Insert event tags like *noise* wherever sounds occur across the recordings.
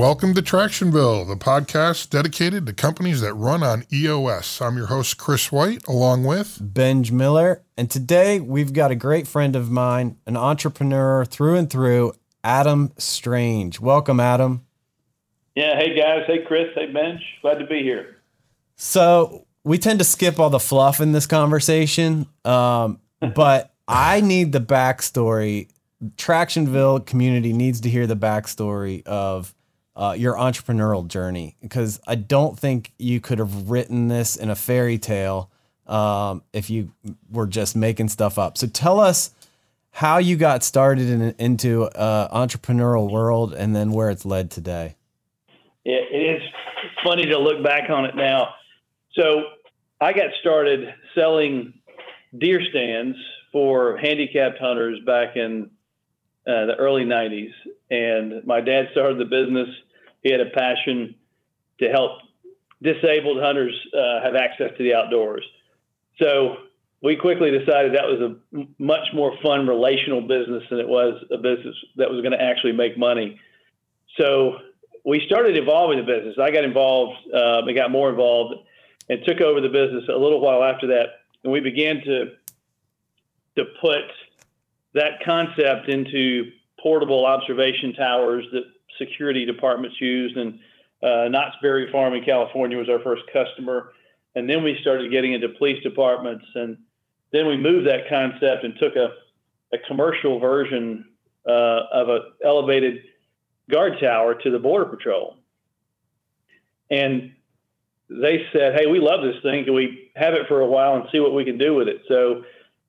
Welcome to Tractionville, the podcast dedicated to companies that run on EOS. I'm your host, Chris White, along with Benj Miller. And today we've got a great friend of mine, an entrepreneur through and through, Adam Strange. Welcome, Adam. Yeah. Hey, guys. Hey, Chris. Hey, Benj. Glad to be here. So we tend to skip all the fluff in this conversation, um, *laughs* but I need the backstory. Tractionville community needs to hear the backstory of uh, your entrepreneurial journey because I don't think you could have written this in a fairy tale um, if you were just making stuff up. So tell us how you got started in, into uh, entrepreneurial world and then where it's led today. Yeah, it is funny to look back on it now. So I got started selling deer stands for handicapped hunters back in uh, the early 90s. And my dad started the business he had a passion to help disabled hunters uh, have access to the outdoors. So we quickly decided that was a much more fun relational business than it was a business that was going to actually make money. So we started evolving the business. I got involved, uh, I got more involved, and took over the business a little while after that. And we began to to put that concept into portable observation towers that security departments used. And uh, Knott's Berry Farm in California was our first customer. And then we started getting into police departments. And then we moved that concept and took a, a commercial version uh, of an elevated guard tower to the Border Patrol. And they said, Hey, we love this thing. Can we have it for a while and see what we can do with it? So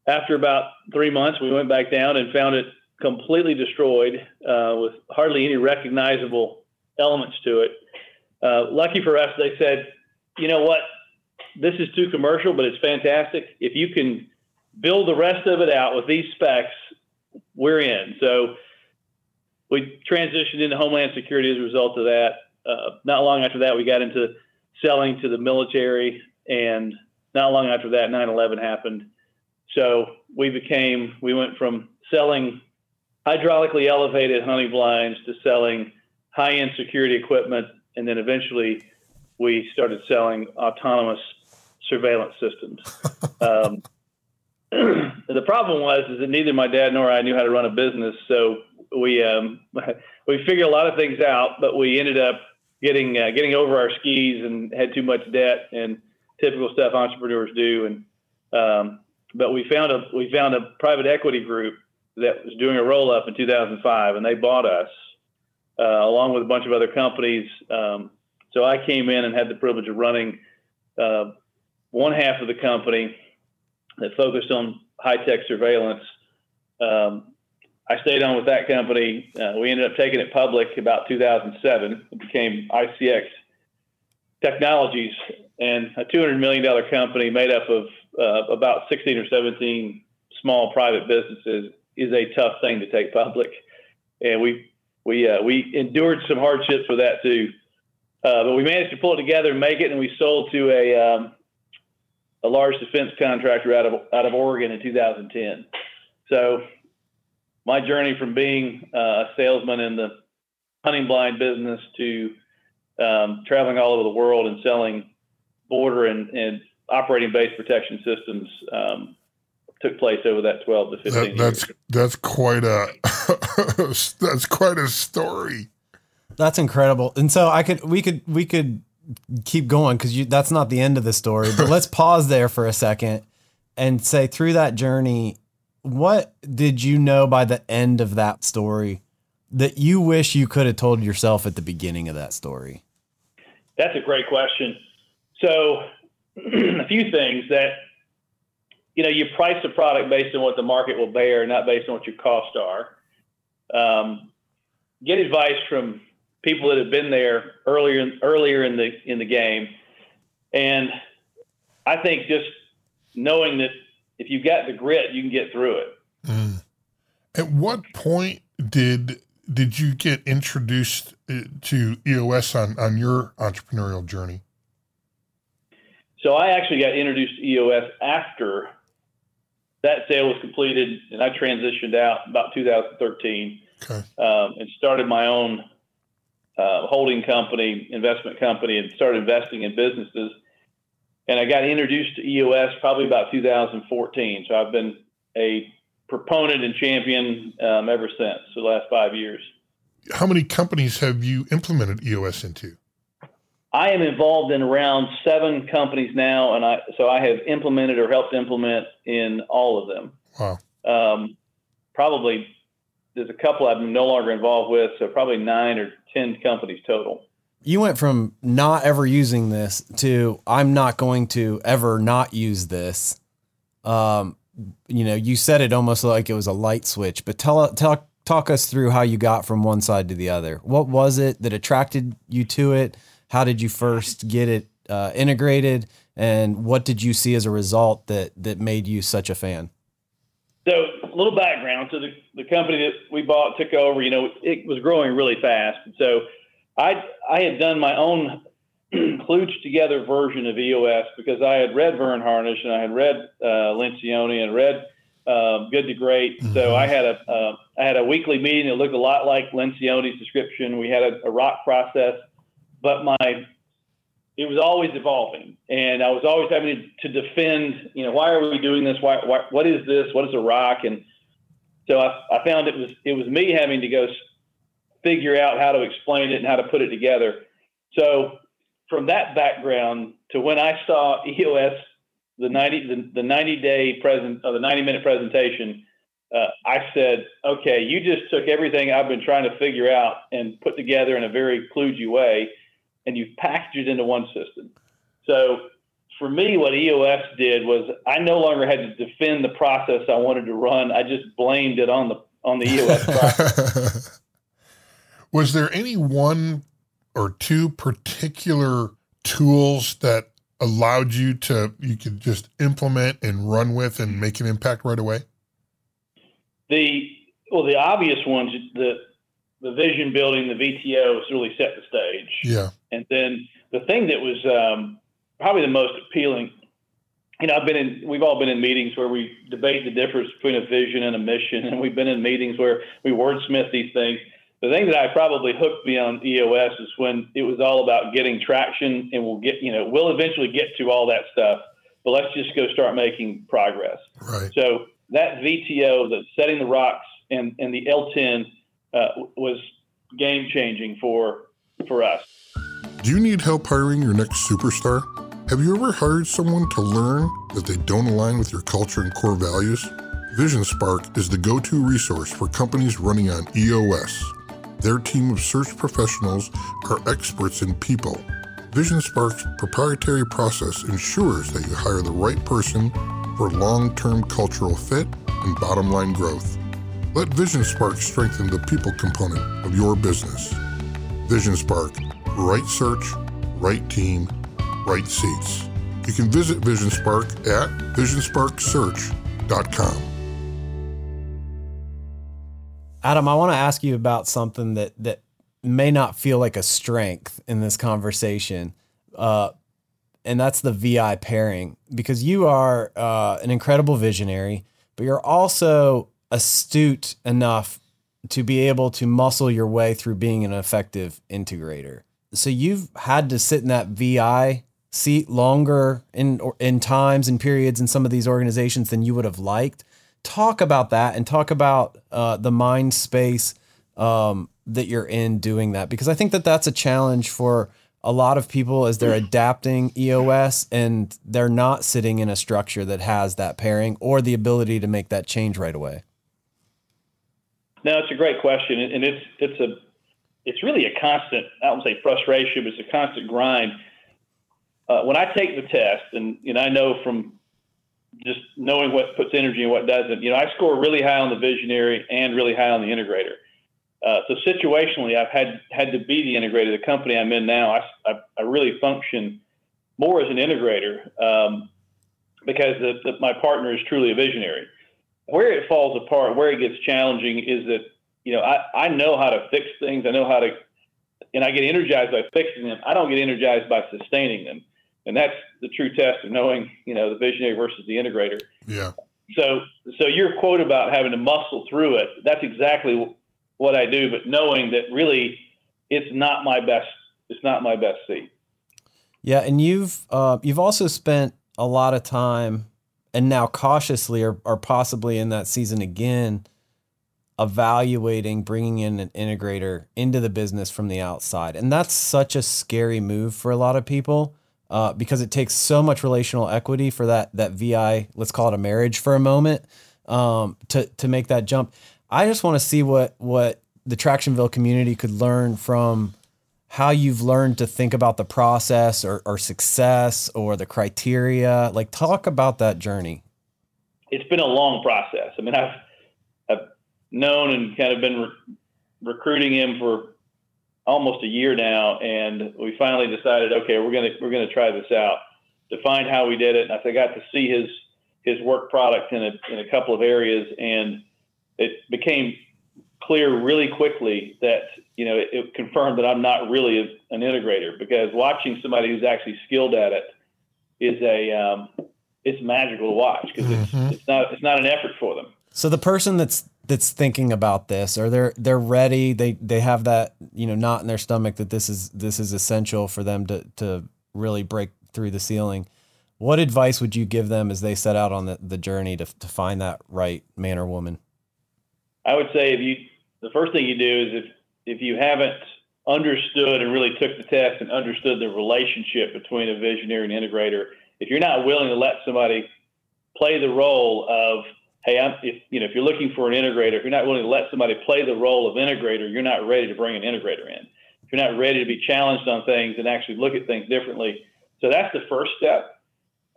after about three months, we went back down and found it completely destroyed uh, with hardly any recognizable elements to it. Uh, lucky for us, they said, you know what, this is too commercial, but it's fantastic. If you can build the rest of it out with these specs, we're in. So we transitioned into Homeland Security as a result of that. Uh, not long after that, we got into selling to the military, and not long after that, 9 11 happened. So we became, we went from selling hydraulically elevated hunting blinds to selling high-end security equipment, and then eventually we started selling autonomous surveillance systems. *laughs* um, *clears throat* the problem was is that neither my dad nor I knew how to run a business, so we um, *laughs* we figured a lot of things out, but we ended up getting uh, getting over our skis and had too much debt and typical stuff entrepreneurs do. And um, but we found a we found a private equity group that was doing a roll up in 2005, and they bought us uh, along with a bunch of other companies. Um, so I came in and had the privilege of running uh, one half of the company that focused on high tech surveillance. Um, I stayed on with that company. Uh, we ended up taking it public about 2007. It became ICX Technologies, and a $200 million company made up of uh, about 16 or 17 small private businesses is a tough thing to take public, and we we uh, we endured some hardships with that too. Uh, but we managed to pull it together and make it, and we sold to a um, a large defense contractor out of out of Oregon in 2010. So my journey from being uh, a salesman in the hunting blind business to um, traveling all over the world and selling border and, and operating base protection systems um, took place over that 12 to 15 that, that's years. that's quite a *laughs* that's quite a story. That's incredible. And so i could we could we could keep going because that's not the end of the story but let's *laughs* pause there for a second and say through that journey what did you know by the end of that story that you wish you could have told yourself at the beginning of that story? That's a great question. So *clears throat* a few things that you know, you price the product based on what the market will bear, not based on what your costs are. Um, get advice from people that have been there earlier earlier in the in the game, and I think just knowing that if you've got the grit, you can get through it. Mm. At what point did did you get introduced uh, to EOS on on your entrepreneurial journey? So I actually got introduced to EOS after that sale was completed, and I transitioned out about 2013 okay. um, and started my own uh, holding company, investment company, and started investing in businesses. And I got introduced to EOS probably about 2014. So I've been a proponent and champion um, ever since the last five years. How many companies have you implemented EOS into? I am involved in around seven companies now, and I so I have implemented or helped implement in all of them. Wow. Um, probably there's a couple I'm no longer involved with, so probably nine or ten companies total. You went from not ever using this to I'm not going to ever not use this. Um, you know, you said it almost like it was a light switch, but tell tell talk us through how you got from one side to the other. What was it that attracted you to it? How did you first get it uh, integrated, and what did you see as a result that that made you such a fan? So, a little background. So, the, the company that we bought took over. You know, it was growing really fast. So, I I had done my own *clears throat* kludged together version of EOS because I had read Verne Harnish and I had read uh, Lencioni and read uh, Good to Great. Mm-hmm. So I had a uh, I had a weekly meeting that looked a lot like Lencioni's description. We had a, a rock process but my it was always evolving. And i was always having to defend you know why are we doing this? Why, why what is this? What is a rock? And so I, I found it was it was me having to go figure out how to explain it and how to put it together. So from that background to when i saw eos the 90 the, the 90 day present or the 90 minute presentation uh, I said, okay, you just took everything I've been trying to figure out and put together in a very kludgy way and you've packaged it into one system. So for me, what EOS did was I no longer had to defend the process I wanted to run. I just blamed it on the on the EOS *laughs* process. was there any one or two particular tools that allowed you to you could just implement and run with and make an impact right away? The well, the obvious ones, the the vision building, the VTO, has really set the stage. Yeah. And then the thing that was um, probably the most appealing, you know, I've been in, we've all been in meetings where we debate the difference between a vision and a mission, and we've been in meetings where we wordsmith these things. The thing that I probably hooked me on EOS is when it was all about getting traction, and we'll get, you know, we'll eventually get to all that stuff, but let's just go start making progress. Right. So that VTO, the setting the rocks, and and the L10 uh, was game changing for for us. Do you need help hiring your next superstar? Have you ever hired someone to learn that they don't align with your culture and core values? Vision Spark is the go to resource for companies running on EOS. Their team of search professionals are experts in people. Vision Spark's proprietary process ensures that you hire the right person for long term cultural fit and bottom line growth. Let Vision Spark strengthen the people component of your business. Vision Spark, right search, right team, right seats. You can visit Vision Spark at visionsparksearch.com. Adam, I want to ask you about something that that may not feel like a strength in this conversation, uh, and that's the VI pairing because you are uh, an incredible visionary, but you're also astute enough to be able to muscle your way through being an effective integrator. So you've had to sit in that VI seat longer in in times and periods in some of these organizations than you would have liked. Talk about that and talk about uh, the mind space um, that you're in doing that because I think that that's a challenge for a lot of people as they're adapting EOS and they're not sitting in a structure that has that pairing or the ability to make that change right away. No, it's a great question, and it's it's a it's really a constant. I don't say frustration, but it's a constant grind. Uh, when I take the test, and know, I know from just knowing what puts energy and what doesn't. You know, I score really high on the visionary and really high on the integrator. Uh, so situationally, I've had had to be the integrator. The company I'm in now, I, I, I really function more as an integrator um, because the, the, my partner is truly a visionary where it falls apart, where it gets challenging is that, you know, I, I know how to fix things. I know how to, and I get energized by fixing them. I don't get energized by sustaining them. And that's the true test of knowing, you know, the visionary versus the integrator. Yeah. So, so your quote about having to muscle through it, that's exactly what I do. But knowing that really it's not my best. It's not my best seat. Yeah, and you've uh, you've also spent a lot of time, and now cautiously, or, or possibly in that season again, evaluating bringing in an integrator into the business from the outside, and that's such a scary move for a lot of people. Uh, because it takes so much relational equity for that that VI, let's call it a marriage for a moment, um, to to make that jump. I just want to see what what the Tractionville community could learn from how you've learned to think about the process or, or success or the criteria. Like, talk about that journey. It's been a long process. I mean, I've I've known and kind of been re- recruiting him for almost a year now, and we finally decided, okay, we're gonna we're gonna try this out. Defined how we did it, and I got to see his his work product in a in a couple of areas, and it became clear really quickly that you know it, it confirmed that I'm not really a, an integrator because watching somebody who's actually skilled at it is a um, it's magical to watch because mm-hmm. it's, it's not it's not an effort for them. So the person that's that's thinking about this or they're they're ready they they have that you know knot in their stomach that this is this is essential for them to to really break through the ceiling what advice would you give them as they set out on the, the journey to, to find that right man or woman? I would say if you the first thing you do is if if you haven't understood and really took the test and understood the relationship between a visionary and integrator if you're not willing to let somebody play the role of hey, I'm, if you know if you're looking for an integrator, if you're not willing to let somebody play the role of integrator, you're not ready to bring an integrator in. If you're not ready to be challenged on things and actually look at things differently, so that's the first step.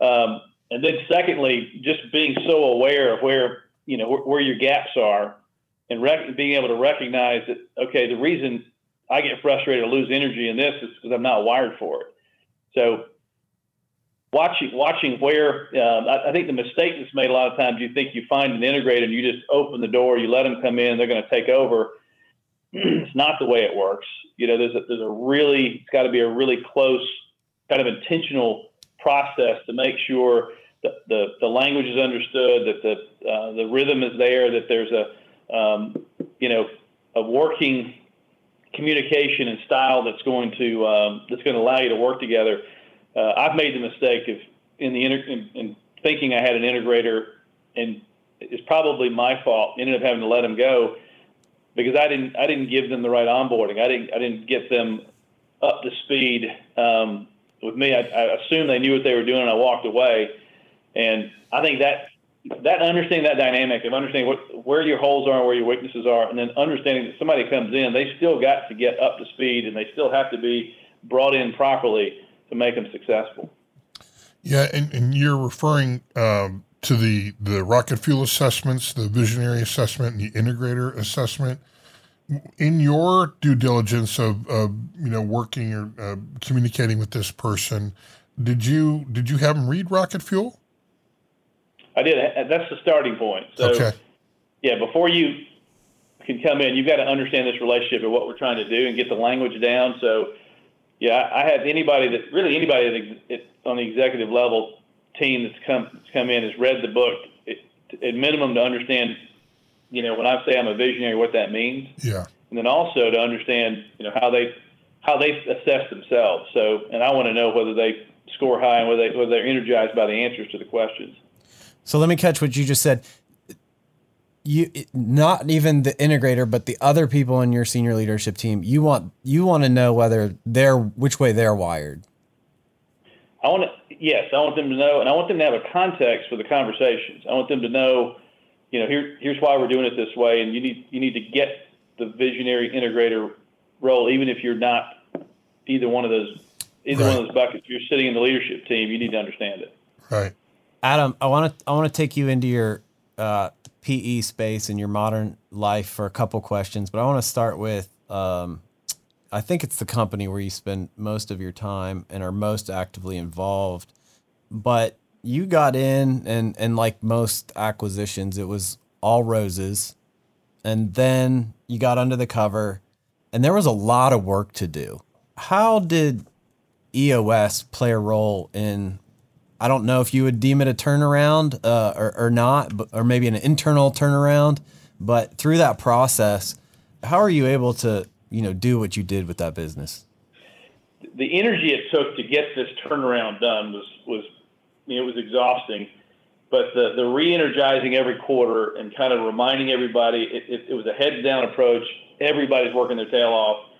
Um, and then secondly, just being so aware of where you know where, where your gaps are, and rec- being able to recognize that okay, the reason I get frustrated or lose energy in this is because I'm not wired for it. So watching watching where uh, I, I, think the mistake that's made a lot of times you think you find an integrator and you just open the door you let them come in they're going to take over. *clears throat* It's not the way it works. You know there's a, there's a really it's got to be a really close kind of intentional process to make sure the, the, the language is understood that the uh, the rhythm is there that there's a um, you know a working communication and style that's going to um, that's going to allow you to work together uh, I've made the mistake of in the inter- in, in thinking I had an integrator, and it's probably my fault. Ended up having to let them go because I didn't I didn't give them the right onboarding. I didn't I didn't get them up to speed. Um, with me, I, I assumed they knew what they were doing, and I walked away. And I think that that understanding that dynamic of understanding what, where your holes are and where your weaknesses are, and then understanding that somebody comes in, they still got to get up to speed, and they still have to be brought in properly to make them successful. Yeah, and, and you're referring um, to the, the rocket fuel assessments, the visionary assessment, and the integrator assessment. In your due diligence of, of you know working or uh, communicating with this person, did you did you have them read rocket fuel? I did. That's the starting point. So, okay. yeah, before you can come in, you've got to understand this relationship and what we're trying to do and get the language down. So yeah, I have anybody that really anybody that on the executive level team that's come that's come in has read the book it, at minimum to understand, you know, when I say I'm a visionary, what that means. Yeah. And then also to understand, you know, how they how they assess themselves. So, and I want to know whether they score high and whether they whether they're energized by the answers to the questions. So let me catch what you just said you not even the integrator but the other people in your senior leadership team you want you want to know whether they're which way they're wired. I want to yes i want them to know and i want them to have a context for the conversations. I want them to know you know here, here's why we're doing it this way and you need you need to get the visionary integrator role even if you're not either one of those either right. one of those buckets. You're sitting in the leadership team. You need to understand it. Right. Adam i want to i want to take you into your uh, PE space in your modern life for a couple questions, but I want to start with um, I think it's the company where you spend most of your time and are most actively involved. But you got in and and like most acquisitions, it was all roses. And then you got under the cover and there was a lot of work to do. How did EOS play a role in I don't know if you would deem it a turnaround uh, or, or not, but, or maybe an internal turnaround. But through that process, how are you able to you know do what you did with that business? The energy it took to get this turnaround done was was you know, it was exhausting. But the the re-energizing every quarter and kind of reminding everybody it, it, it was a heads down approach. Everybody's working their tail off,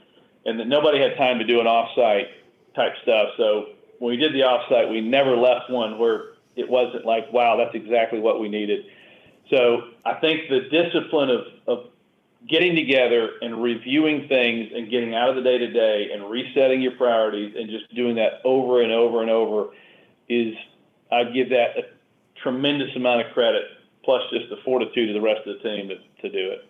and that nobody had time to do an offsite type stuff. So when we did the offsite, we never left one where it wasn't like, wow, that's exactly what we needed. So I think the discipline of, of getting together and reviewing things and getting out of the day to day and resetting your priorities and just doing that over and over and over is, I'd give that a tremendous amount of credit, plus just the fortitude of the rest of the team to, to do it.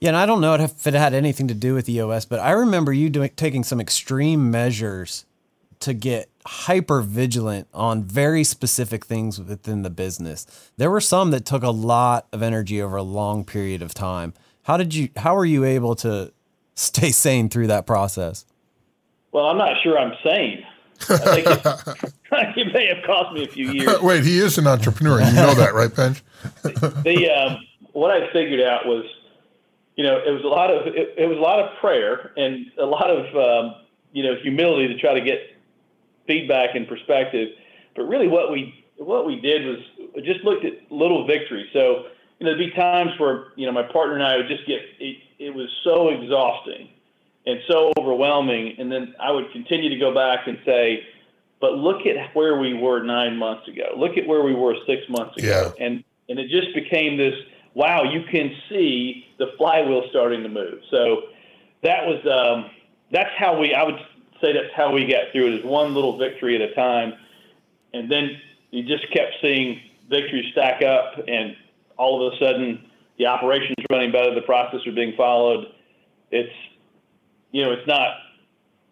Yeah, and I don't know if it had anything to do with EOS, but I remember you doing taking some extreme measures to get hyper vigilant on very specific things within the business. There were some that took a lot of energy over a long period of time. How did you how were you able to *laughs* stay sane through that process? Well, I'm not sure I'm sane. I think it, *laughs* *laughs* it may have cost me a few years. Wait, he is an entrepreneur. You know that, right, Benj? the um, what I figured out was, you know, it was a lot of it, it was a lot of prayer and a lot of um, you know humility to try to get feedback and perspective. But really, what we what we did was just looked at little victories. So you know, there'd be times where you know my partner and I would just get it, it was so exhausting and so overwhelming, and then I would continue to go back and say, but look at where we were nine months ago. Look at where we were six months ago, Yeah. and and it just became this. Wow, you can see the flywheel starting to move. So that was um, that's how we. I would say that's how we got through it. Is one little victory at a time, and then you just kept seeing victories stack up, and all of a sudden the operations running better, the process are being followed. It's you know it's not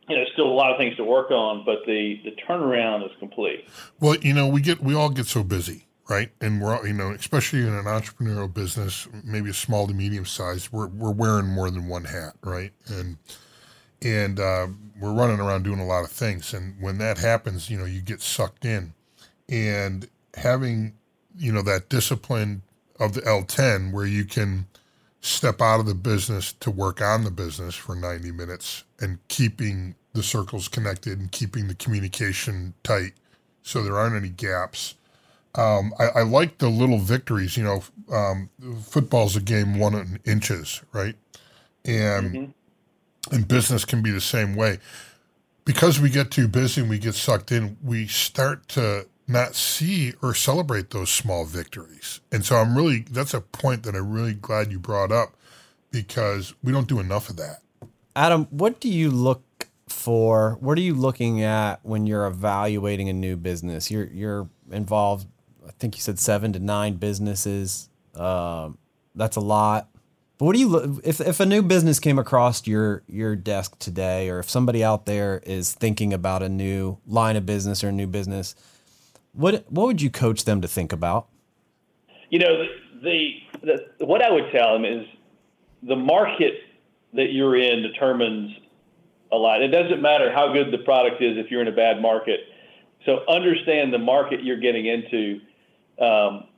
you know still a lot of things to work on, but the the turnaround is complete. Well, you know, we get we all get so busy, right? And we're all, you know, especially in an entrepreneurial business, maybe a small to medium size, we're we're wearing more than one hat, right? And and uh, we're running around doing a lot of things. And when that happens, you know, you get sucked in, and having you know that discipline of the L10 where you can step out of the business to work on the business for 90 minutes and keeping the circles connected and keeping the communication tight so there aren't any gaps. Um, I, I like the little victories. You know, um, football's a game won in inches, right? And and business can be the same way. Because we get too busy and we get sucked in, we start to not see or celebrate those small victories. And so I'm really that's a point that I'm really glad you brought up because we don't do enough of that. Adam, what do you look for? What are you looking at when you're evaluating a new business? You're you're involved. I think you said seven to nine businesses. Um, that's a lot. What do you if if a new business came across your your desk today, or if somebody out there is thinking about a new line of business or a new business? What what would you coach them to think about? You know, the, the, the what I would tell them is the market that you're in determines a lot. It doesn't matter how good the product is if you're in a bad market. So understand the market you're getting into um,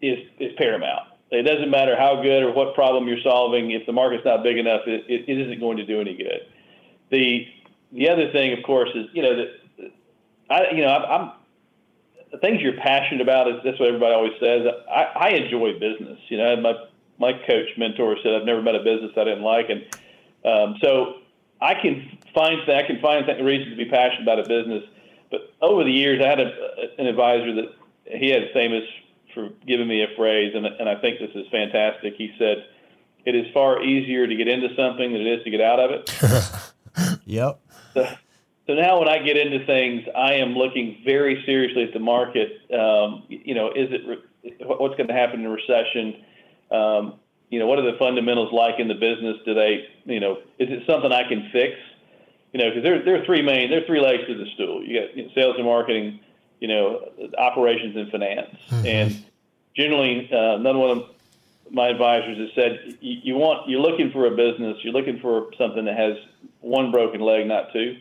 is is paramount. It doesn't matter how good or what problem you're solving. If the market's not big enough, it, it, it isn't going to do any good. The the other thing, of course, is you know that I you know I, I'm the things you're passionate about is that's what everybody always says. I, I enjoy business. You know, my my coach mentor said I've never met a business I didn't like, and um, so I can find I can find reasons to be passionate about a business. But over the years, I had a, an advisor that he had famous for giving me a phrase, and and I think this is fantastic. He said, "It is far easier to get into something than it is to get out of it." *laughs* Yep. So, so now when I get into things, I am looking very seriously at the market. Um, you know, is it re- what's going to happen in a recession? Um, you know, what are the fundamentals like in the business? Do they, you know, is it something I can fix? You know, because there, there are three main, there are three legs to the stool. You got you know, sales and marketing, you know, operations and finance. And generally, uh, another one of my advisors has said, you, want, you're looking for a business, you're looking for something that has one broken leg, not two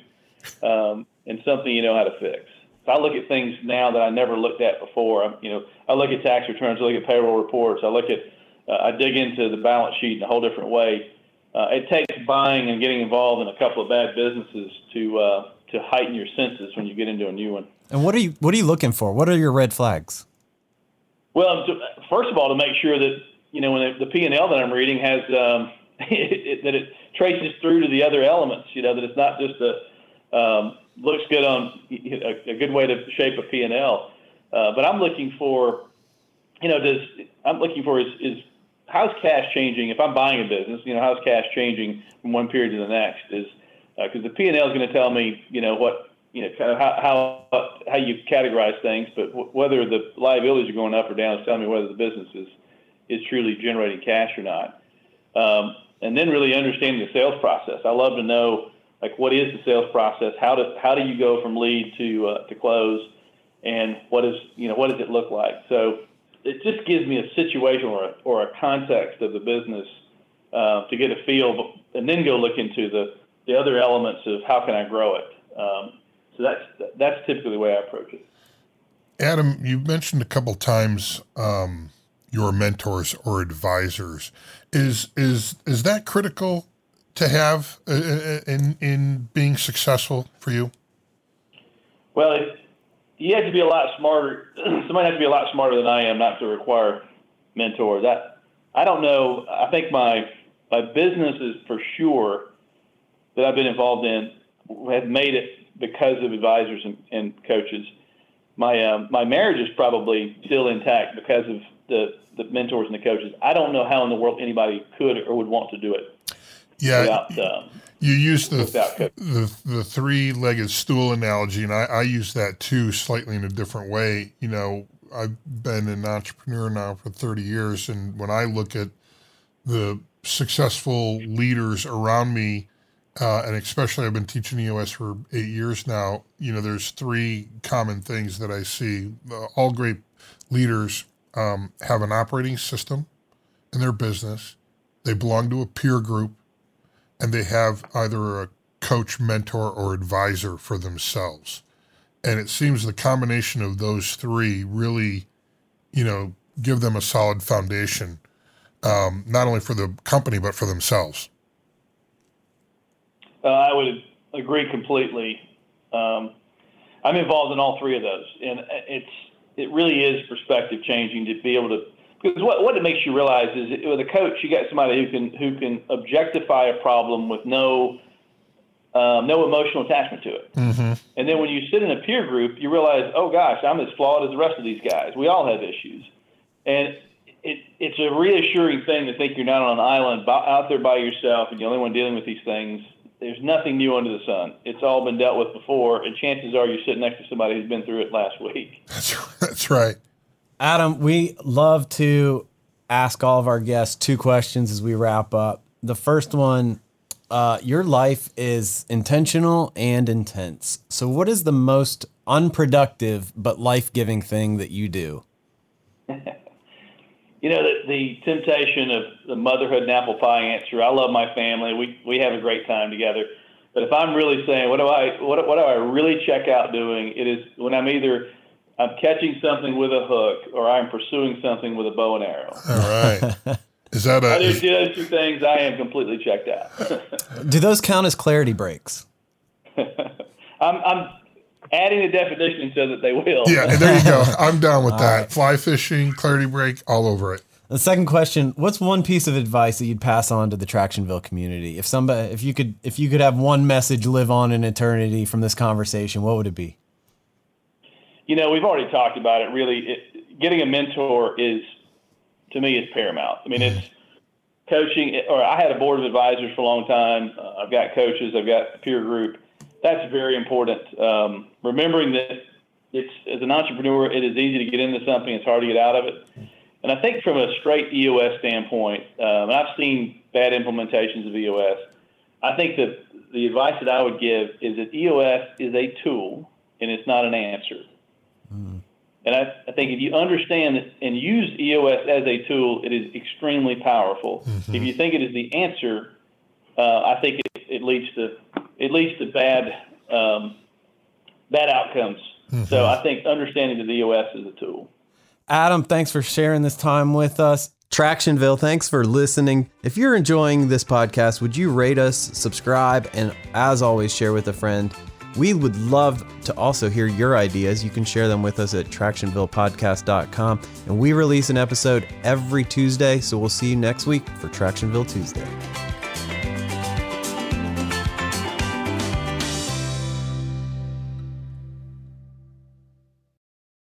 um, and something you know how to fix. I look at things now that I never looked at before, I'm, you know, I look at tax returns, I look at payroll reports, I look at, uh, I dig into the balance sheet in a whole different way. uh, it takes buying and getting involved in a couple of bad businesses to uh, to heighten your senses when you get into a new one. And what are you what are you looking for? What are your red flags? Well, to, first of all, to make sure that you know when the, P and L that I'm reading has um, it, *laughs* it, that it traces through to the other elements. You know that it's not just a um, looks good on a, a, good way to shape a P and L. Uh, but I'm looking for, you know, does I'm looking for is, is how's cash changing? If I'm buying a business, you know, how's cash changing from one period to the next? Is because uh, the P and L is going to tell me, you know, what you know, kind of how how, how you categorize things, but w- whether the liabilities are going up or down is telling me whether the business is is truly generating cash or not. Um, and then really understanding the sales process. I love to know like what is the sales process? How do how do you go from lead to uh, to close? And what is you know what does it look like? So it just gives me a situation or a, or a context of the business uh, to get a feel, and then go look into the the other elements of how can I grow it. Um, so that's that's typically the way I approach it. Adam, you've mentioned a couple times um, your mentors or advisors. Is is is that critical to have uh, uh, in in being successful for you? Well, it, you have to be a lot smarter. *clears throat* Somebody has to be a lot smarter than I am not to require mentors. I I don't know. I think my my business is for sure that I've been involved in have made it because of advisors and, and coaches. My um, my marriage is probably still intact because of the the mentors and the coaches. I don't know how in the world anybody could or would want to do it. Yeah, without, um, you use the, the the three legged stool analogy, and I, I use that too, slightly in a different way. You know, I've been an entrepreneur now for thirty years, and when I look at the successful leaders around me, uh, and especially I've been teaching EOS for eight years now. You know, there's three common things that I see. Uh, all great leaders um, have an operating system in their business. They belong to a peer group, and they have either a coach, mentor, or advisor for themselves. And it seems the combination of those three really, you know, give them a solid foundation, um, not only for the company but for themselves. Uh, I would agree completely. Um, I'm involved in all three of those, and it's it really is perspective changing to be able to because what, what it makes you realize is with a coach you got somebody who can who can objectify a problem with no um, no emotional attachment to it. Mm-hmm. And then when you sit in a peer group, you realize, oh gosh, I'm as flawed as the rest of these guys. We all have issues, and it, it's a reassuring thing to think you're not on an island out there by yourself and you're the only one dealing with these things there's nothing new under the sun. It's all been dealt with before, and chances are you're sitting next to somebody who's been through it last week. *laughs* That's that's right. Adam, we love to ask all of our guests two questions as we wrap up. The first one, uh, your life is intentional and intense. So, what is the most unproductive but life giving thing that you do? *laughs* you know, the, the temptation of the motherhood and apple pie answer. I love my family. We we have a great time together. But if I'm really saying, what do I what what do I really check out doing? It is when I'm either I'm catching something with a hook or I'm pursuing something with a bow and arrow. All right. *laughs* Is that a? I do those two things. I am completely checked out. do those count as clarity breaks? *laughs* I'm, I'm adding a definition so that they will. Yeah, there you go. *laughs* I'm down with that. Right. Fly fishing, clarity break, all over it. The second question: What's one piece of advice that you'd pass on to the Tractionville community? If somebody, if you could, if you could have one message live on in eternity from this conversation, what would it be? You know, we've already talked about it. Really, it, getting a mentor is, to me, is paramount. I mean, it's *laughs* coaching. Or I had a board of advisors for a long time. Uh, I've got coaches. I've got a peer group that's very important. Um, remembering that it's as an entrepreneur, it is easy to get into something; it's hard to get out of it. And I think from a straight EOS standpoint, um, I've seen bad implementations of EOS. I think that the advice that I would give is that EOS is a tool and it's not an answer. Mm. And I, I, think if you understand and use EOS as a tool, it is extremely powerful. Mm-hmm. If you think it is the answer, uh, I think it, it leads to it leads to bad um, bad outcomes. Mm-hmm. So I think understanding the EOS is a tool. Adam, thanks for sharing this time with us. Tractionville, thanks for listening. If you're enjoying this podcast, would you rate us, subscribe, and as always, share with a friend? We would love to also hear your ideas. You can share them with us at tractionvillepodcast.com. And we release an episode every Tuesday, so we'll see you next week for Tractionville Tuesday.